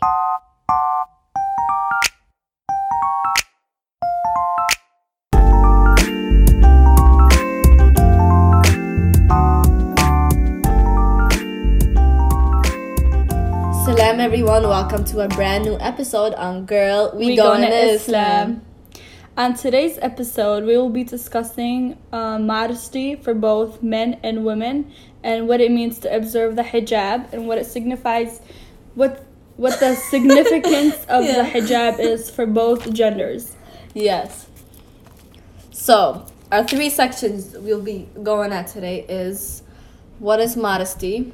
Salam everyone, welcome to a brand new episode on Girl We, We Go Gonna Islam. Islam. On today's episode, we will be discussing uh, modesty for both men and women and what it means to observe the hijab and what it signifies, what what the significance of Yeah. the hijab is for both genders. Yes. So, our three sections we'll be going at today is what is modesty,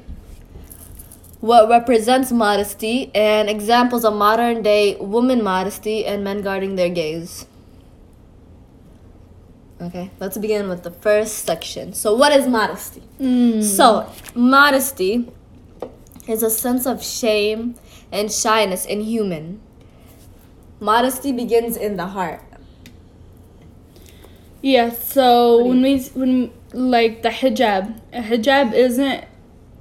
what represents modesty, and examples of modern day woman modesty and men guarding their gaze. Okay, let's begin with the first section. So, what is modesty? Hmm. So, modesty is a sense of shame and shyness in human. Modesty begins in the heart. Yeah, so when we when like the hijab, a hijab isn't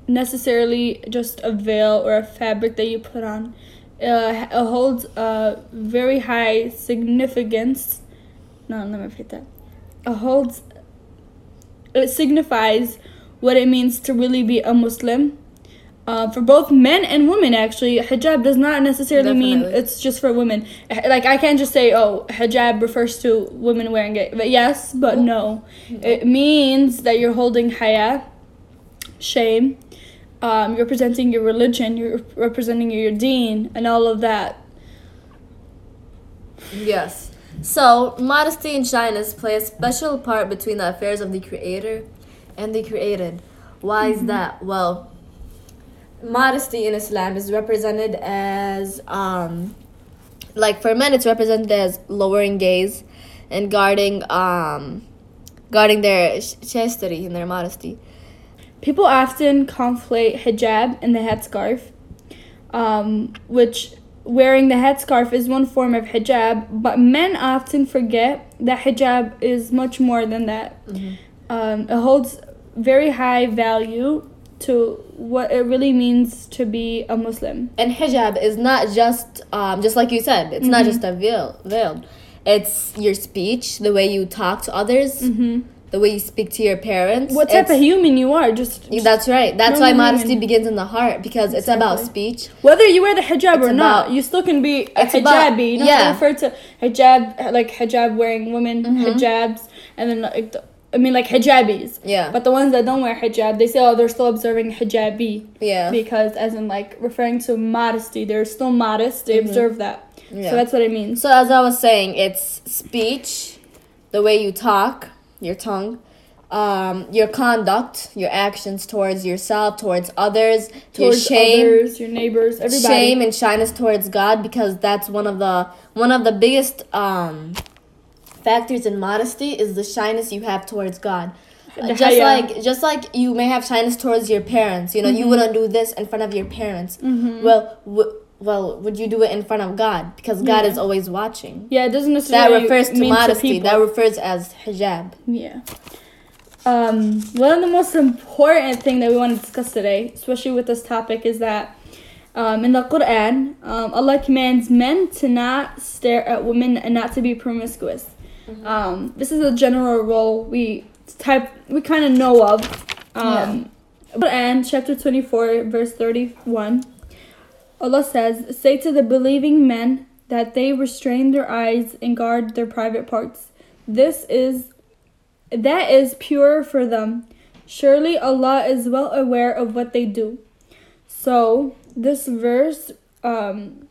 necessarily just a veil or a fabric that you put on. Uh, it holds a very high significance. No, let me repeat that. It holds. It signifies what it means to really be a Muslim. Uh, for both men and women, actually, hijab does not necessarily mean it's just for women. Like I can't just say, "Oh, hijab refers to women wearing it." But yes, but no, it means that you're holding haya, shame. Um, you're representing your religion. You're representing your deen, and all of that. Yes. So, modesty and shyness play a special part between the affairs of the creator and the created. Why is that? Well, modesty in Islam is represented as um like for men it's represented as lowering gaze and guarding um guarding their chastity and their modesty. People often conflate hijab and the headscarf, um, which wearing the headscarf is one form of hijab, but men often forget that hijab is much more than that. Um, it holds very high value to what it really means to be a Muslim. And hijab is not just um just like you said, it's not Mhm. just a veil veil. It's your speech, the way you talk to others, Mm-hmm. the way you speak to your parents. What type of human you are, just, Yeah, That's right. That's why modesty human. begins in the heart because it's about speech. whether you wear the hijab It's or not, you still can be a It's about- hijabi. You know, yeah. refer to hijab like hijab wearing women Mhm. hijabs, and then like the, I mean like hijabis. Yeah. But the ones that don't wear hijab, they say, oh, they're still observing hijabi yeah. because, as in like referring to modesty, they're still modest. They Mhm. observe that. yeah. So that's what I mean. So as I was saying, it's speech, the way you talk, your tongue, um, your conduct, your actions towards yourself, towards others, your Towards shame, others, your neighbors, everybody. shame and shyness towards God because that's one of the one of the biggest um factors in modesty is the shyness you have towards God. Uh, just like just like you may have shyness towards your parents, you know, you Mhm. wouldn't do this in front of your parents. Mhm. Well, w- well, would you do it in front of God because God Yeah. is always watching. yeah, it doesn't necessarily That refers to modesty. people. that refers as hijab. Yeah. Um, one of the most important thing that we want to discuss today, especially with this topic, is that um, in the Quran, um, Allah commands men to not stare at women and not to be promiscuous. Um, this is a general rule we type we kind of know of. Um, Quran chapter twenty four verse thirty one. Allah says, "Say to the believing men that they restrain their eyes and guard their private parts. This is that is pure for them. Surely Allah is well aware of what they do. So this verse um,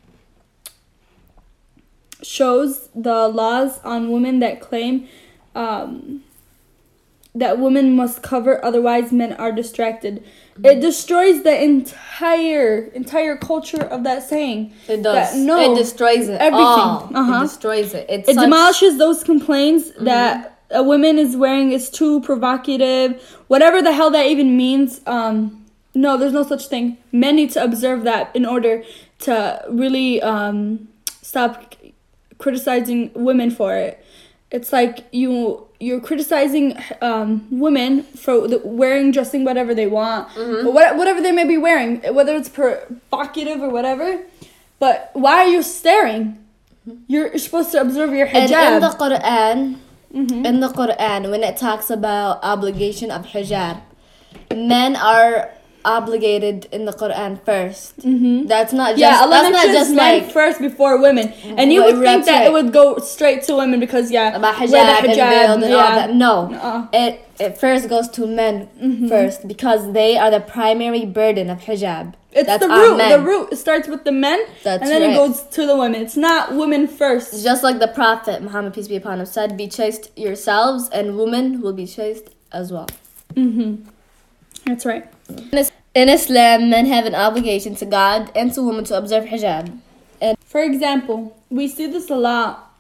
shows the laws on women that claim um, that women must cover, otherwise men are distracted. It destroys the entire entire culture of that saying. It does. That- no, it destroys it. everything. all. Uh-huh. It destroys it. It's it such- demolishes those complaints Mm-hmm. that a woman is wearing is too provocative whatever the hell that even means um no there's no such thing men need to observe that in order to really um stop criticizing women for it it's like you you're criticizing um women for the, wearing dressing whatever they want Mm-hmm. what, whatever they may be wearing whether it's provocative or whatever But why are you staring? You're supposed to observe your hijab. And in the. Quran, Mhm. in the Quran, when it talks about obligation of hijab, men are obligated in the Quran 1st Mhm. That's not just Yeah, Allah that's not just men like first before women, and you would think that right. it would go straight to women because yeah, about hijab, the and veiled and all that. No, Uh-uh. it it first goes to men Mhm. first because they are the primary burden of hijab. It's That's the root. The root starts with the men, That's and then right. it goes to the women. It's not women first. Just like the Prophet Muhammad peace be upon him said, "Be chaste yourselves, and women will be chaste as well." Mm-hmm. That's right. In Islam, men have an obligation to God and to women to observe hijab. For example, we see this a lot,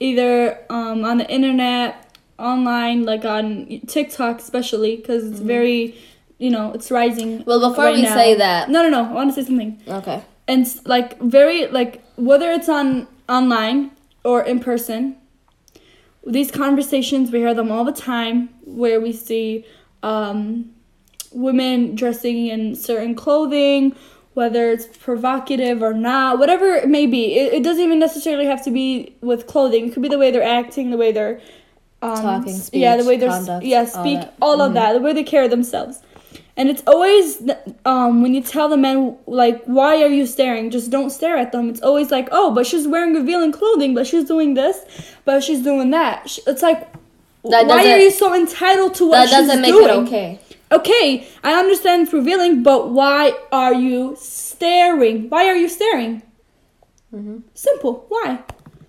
either um, on the internet, online, like on TikTok, especially because it's very, you know, it's rising. Well, before right we now. say that, No, no, no. I want to say something. okay, and like very like whether it's on online or in person these conversations we hear them all the time where we see um, women dressing in certain clothing whether it's provocative or not whatever it may be. It, it doesn't even necessarily have to be with clothing. It could be the way they're acting the way they're um, Talking, s- yeah the way they're conduct, yeah all speak that. all of Mhm. that the way they carry themselves. And it's always um, when you tell the men like why are you staring? Just don't stare at them. It's always like oh but she's wearing revealing clothing but she's doing this but she's doing that. It's like That why are you so entitled to what that she's doesn't make doing? it okay. Okay i understand it's revealing but why are you staring? Why are you staring? Mm-hmm. simple. Why?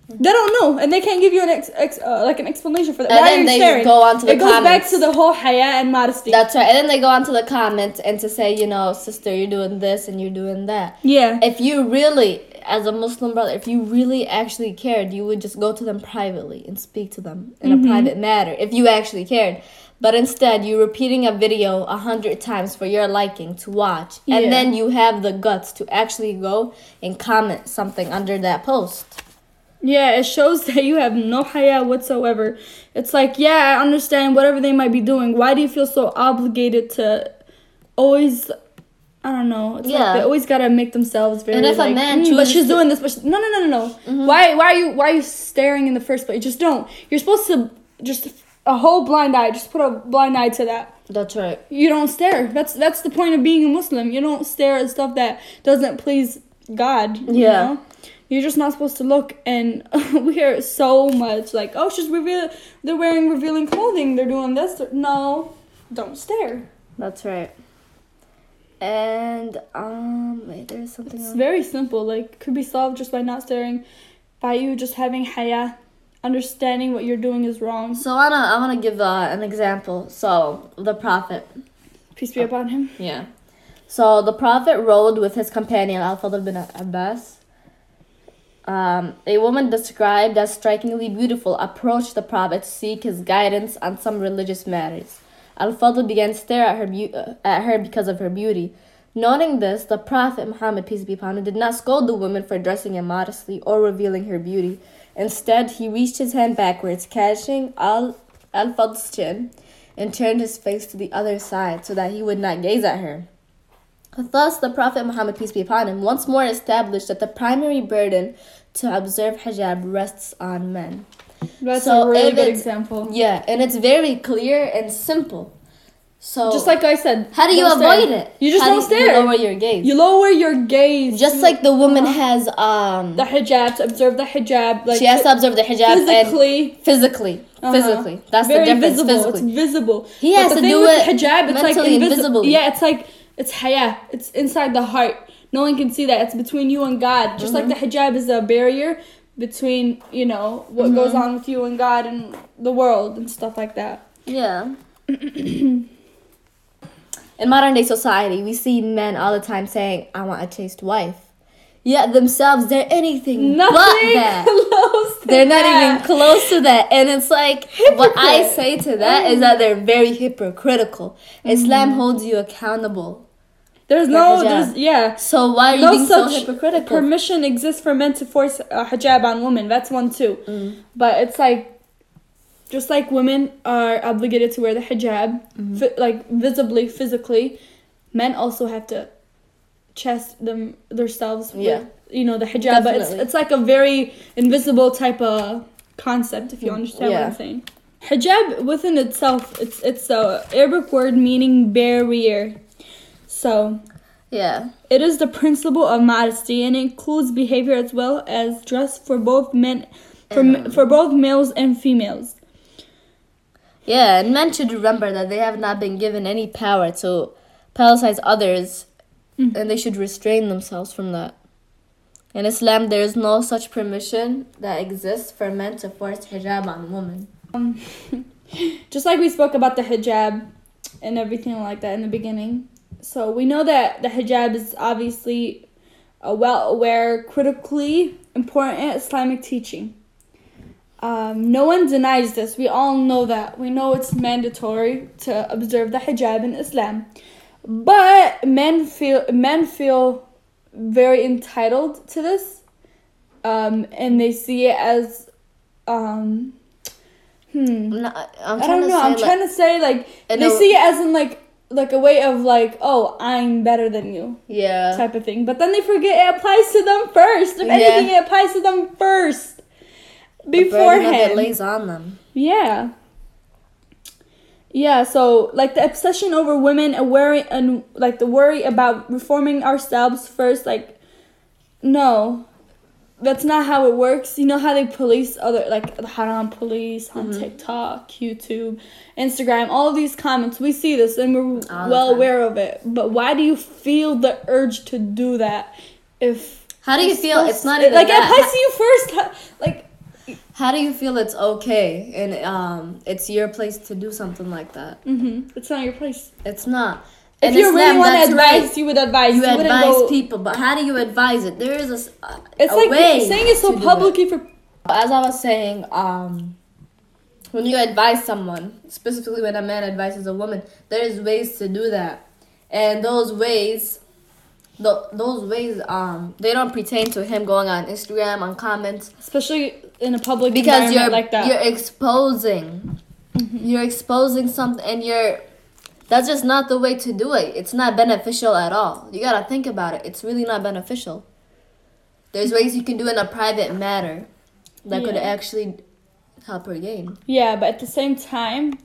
They don't know and they can't give you an ex, ex uh, like an explanation for that. And why then are you they staring? go on to the it goes back to the whole haya and modesty. That's right, and then they go on to the comments and to say, you know, sister, you're doing this and you're doing that. yeah. If you really, as a Muslim brother, if you really actually cared, you would just go to them privately and speak to them in Mhm. a private matter. If you actually cared. But instead, you're repeating a video a hundred times for your liking to watch, Yeah. and then you have the guts to actually go and comment something under that post. Yeah, it shows that you have no haya whatsoever. It's like, yeah, I understand whatever they might be doing. Why do you feel so obligated to always? I don't know. It's Yeah. like they always gotta make themselves very. And if a man "Mm, but she's doing this, but she, no, no, no, no, no. Mhm. Why? Why are you? Why are you staring in the first place? Just don't. You're supposed to just a whole blind eye. Just put a blind eye to that. That's right. You don't stare. That's that's the point of being a Muslim. You don't stare at stuff that doesn't please God. you Yeah. know? You're just not supposed to look, and we hear so much like, "Oh, she's reveal. They're wearing revealing clothing. They're doing this." No, don't stare. That's right. And um, wait, there's something It's else. very simple. Like, could be solved just by not staring, by you just having haya, understanding what you're doing is wrong. So I wanna I wanna give uh, an example. So the prophet, Peace be upon him. yeah. So the prophet rode with his companion Al Fadl bin Abbas. Um, a woman described as strikingly beautiful approached the prophet to seek his guidance on some religious matters. Al Fadl began to stare at her beau- uh, at her because of her beauty. Noting this, the Prophet Muhammad peace be upon him did not scold the woman for dressing immodestly or revealing her beauty. Instead, he reached his hand backwards, catching Al Fadl's chin, and turned his face to the other side so that he would not gaze at her. Thus, the Prophet Muhammad, peace be upon him, once more established that the primary burden to observe hijab rests on men. That's So a really good example. Yeah, and it's very clear and simple. So, Just like I said, how do you stare. avoid it? You just How don't do stare. You lower your gaze. You lower your gaze. Just You- like the woman has, um, the hijab to observe the hijab, like she has to observe the hijab and physically. physically, uh-huh. physically. That's very the difference. visible. Physically, It's visible. He But has the to thing do with it hijab. It's like invisible. Yeah, it's like it's haya. It's inside the heart. No one can see that. It's between you and God. Just like the Mm-hmm. hijab is a barrier between you know what Mm-hmm. goes on with you and God and the world and stuff like that. Yeah. In modern day society, we see men all the time saying, I want a chaste wife. Yet themselves, they're anything Nothing but that. They're not that. even close to that. And it's like, what I say to that is that they're very hypocritical. Islam Mm-hmm. holds you accountable. There's no. There's yeah. So why are you No being so such hypocritical? Permission exists for men to force a hijab on women. That's one too. Mm. But it's like, just like women are obligated to wear the hijab, Mm-hmm. fi- like visibly, physically, men also have to chest them themselves. With, Yeah. you know the hijab, but it's it's like a very invisible type of concept. If you understand what I'm saying. Hijab within itself, it's it's a Arabic word meaning barrier. So Yeah. it is the principle of modesty and it includes behavior as well as dress for both men for, And- for both males and females. Yeah, and men should remember that they have not been given any power to penalize others, Mhm. and they should restrain themselves from that. In Islam, there is no such permission that exists for men to force hijab on women. Um, just like we spoke about the hijab and everything like that in the beginning. So we know that the hijab is obviously a well aware, critically important Islamic teaching. Um, no one denies this. We all know that. We know it's mandatory to observe the hijab in Islam. But men feel men feel very entitled to this. Um, and they see it as um hmm I'm, I'm I don't know. I'm like, trying to say like they see it as in like like a way of like oh I'm better than you yeah, type of thing. But then they forget it applies to them first. If Yeah. anything, it applies to them first burden it lays on them. Yeah. Yeah, so like the obsession over women and worry and like the worry about reforming ourselves first, like no. That's not how it works. You know how they police other like the haram police on Mhm. TikTok, YouTube, Instagram, all of these comments. We see this and we're All well aware of it. But why do you feel the urge to do that if How do you feel? supposed- It's not even like that. applies to you first. Like How do you feel it's okay and um it's your place to do something like that? Mm-hmm. it's not your place. It's not. If you really want to advise, right. you would advise. You wouldn't advise go- people, but how do you advise it? There is a, a- It's a like way saying it so publicly for. As I was saying, um, when you advise someone, specifically when a man advises a woman, there is ways to do that, and those ways, th- those ways, um, they don't pertain to him going on Instagram on comments especially in a public because you're like that. you're exposing, you're exposing something, and you're. That's just not the way to do it. It's not beneficial at all. You gotta think about it. It's really not beneficial. There's ways you can do it in a private matter that could actually help her gain. yeah, but at the same time,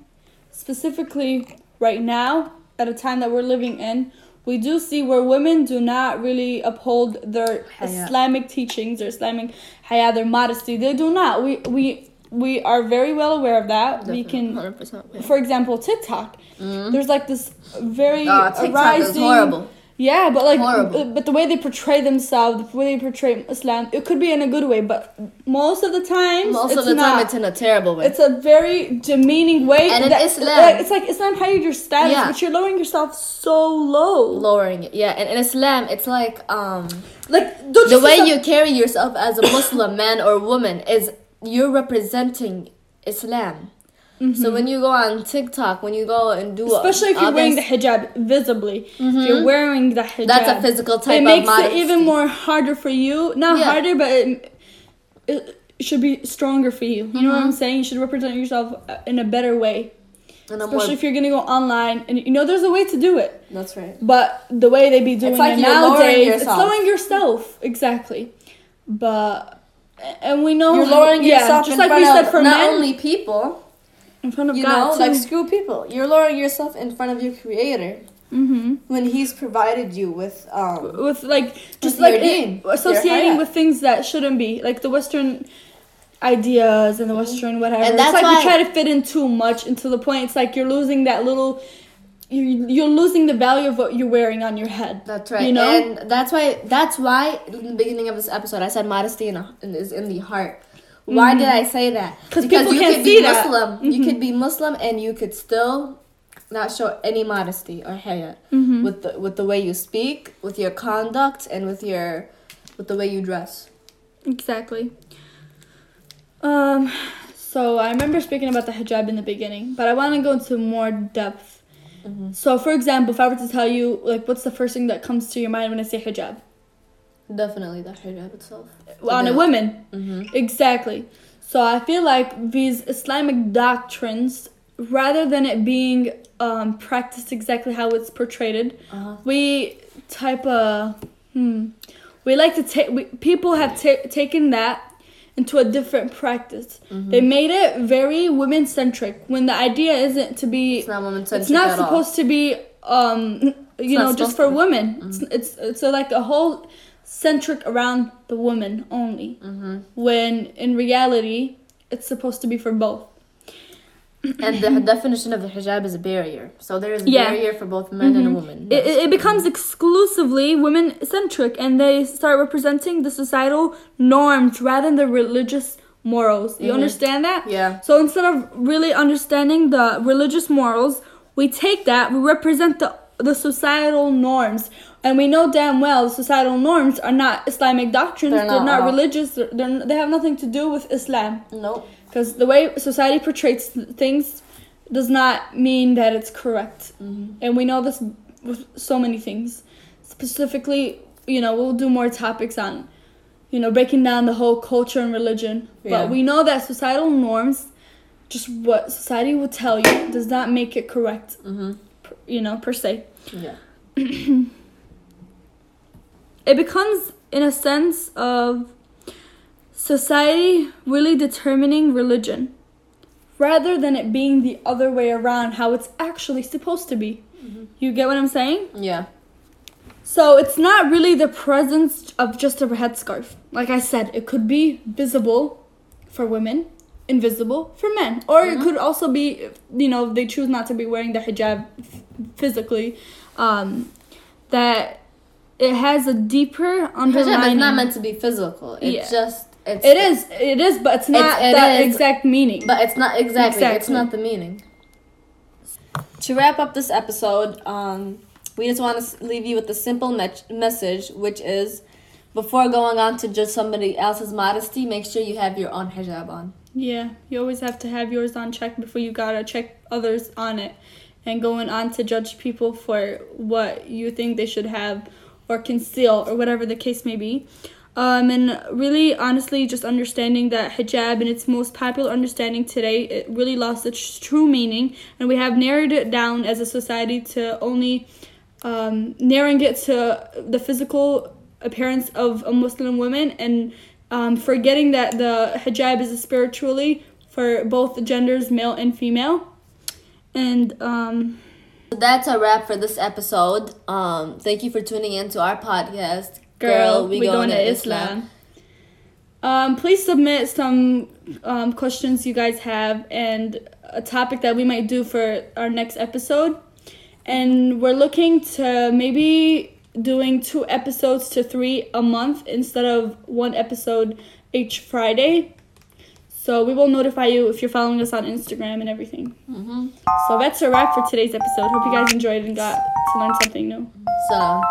specifically right now, at a time that we're living in, we do see where women do not really uphold their. Islamic teachings, their Islamic haya, their modesty. They do not. We we we are very well aware of that. We can, 100%. yeah. for example, TikTok. Mhm. There's like this very Ah, TikTok rising. is horrible. Yeah, but like, Horrible. uh, but the way they portray themselves, the way they portray Islam, it could be in a good way, but most of the time, Most it's of the not. time, it's in a terrible way. It's a very demeaning way. And in that- Islam- like, it's like Islam hide your status, Yeah. but you're lowering yourself so low. lowering it. Yeah, and in Islam, it's like um Like the way some- you carry yourself as a Muslim man or woman is you're representing Islam. So when you go on TikTok, when you go and do, Mm-hmm. especially if you're wearing the hijab visibly, if you're wearing the hijab, that's a physical type it makes modesty. it even more harder for you. Not Yeah. harder, but it, it should be stronger for you. You know what I'm Mm-hmm. saying? You should represent yourself uh, in a better way. And Especially more, if you're gonna go online, and you know there's a way to do it, that's right. but the way they be doing like it nowadays, it's lowering yourself exactly. But and we know You're lowering yeah, yourself just in like front we said of for not men, only people, in front of you God know, too. like screw people. You're lowering yourself in front of your Creator mm-hmm. when He's provided you with um. with like just With like it- associating with things that shouldn't be like the Western ideas and the Western whatever. And it's like why- we try to fit in too much into the point. It's like you're losing that little. You're, you're losing the value of what you're wearing on your head. That's right. You know? And that's why that's why in the beginning of this episode I said modesty in a, is in the heart. Why did I say that? Mm-hmm. 'Cause because people you can't could be. Muslim. You Mhm. could be Muslim and you could still not show any modesty or haya Mhm. with the with the way you speak, with your conduct, and with your with the way you dress. Exactly. Um, so I remember speaking about the hijab in the beginning, but I want to go into more depth. Mhm. So, for example, if I were to tell you, like, what's the first thing that comes to your mind when I say hijab? Definitely the hijab itself. On a woman. Mm-hmm. Exactly. So I feel like these Islamic doctrines, rather than it being um, practiced exactly how it's portrayed, Uh-huh. we type of hmm, we like to take we, people have ta- taken that into a different practice they made it very women centric when the idea isn't to be It's not woman centric it's not at all. supposed to be um you not know just for be. Mm-hmm. women it's, it's it's a, like a whole centric around the woman only Mm-hmm. when in reality it's supposed to be for both And the definition of the hijab is a barrier. So there is a Yeah. barrier for both men and a woman. it, it becomes exclusively women centric and they start representing the societal norms rather than the religious morals you Mhm. understand that Yeah. so instead of really understanding the religious morals we take that we represent the the societal norms and we know damn well societal norms are not islamic doctrines They're they're, not not, at all. religious they're, they're, they have nothing to do with islam Nope. Because the way society portrays things does not mean that it's correct Mm-hmm. and we know this with so many things specifically you know we'll do more topics on you know breaking down the whole culture and religion Yeah. but we know that societal norms just what society will tell you does not make it correct Mm-hmm. per- you know per se Yeah. it becomes in a sense of society really determining religion rather than it being the other way around how it's actually supposed to be you get what i'm saying Yeah. So it's not really the presence of just a headscarf. Like I said, it could be visible for women, invisible for men, or it could also be, you know, they choose not to be wearing the hijab f- physically. Um, that it has a deeper Hijab underlying. is not meant to be physical. It's Yeah. just it's it is, it is, but it's not it that is, exact meaning. But it's not exactly, It's not the meaning. To wrap up this episode, um, we just want to leave you with a simple me- message, which is, before going on to judge somebody else's modesty, make sure you have your own hijab on. Yeah, you always have to have yours on check before you gotta check others on it. And going on to judge people for what you think they should have or conceal or whatever the case may be. Um, and really, honestly, just understanding that hijab in its most popular understanding today, it really lost its true meaning. And we have narrowed it down as a society to only um, narrowing it to the physical appearance of a Muslim woman and um, forgetting that the hijab is spiritually for both genders, male and female. And um, That's a wrap for this episode. Um, thank you for tuning in to our podcast. Girl, we, going to Islam. Um, please submit some um, questions you guys have and a topic that we might do for our next episode. And we're looking to maybe doing two episodes to three a month instead of one episode each Friday. So we will notify you if you're following us on Instagram and everything. Mm-hmm. So that's a wrap for today's episode. Hope you guys enjoyed and got to learn something new. So.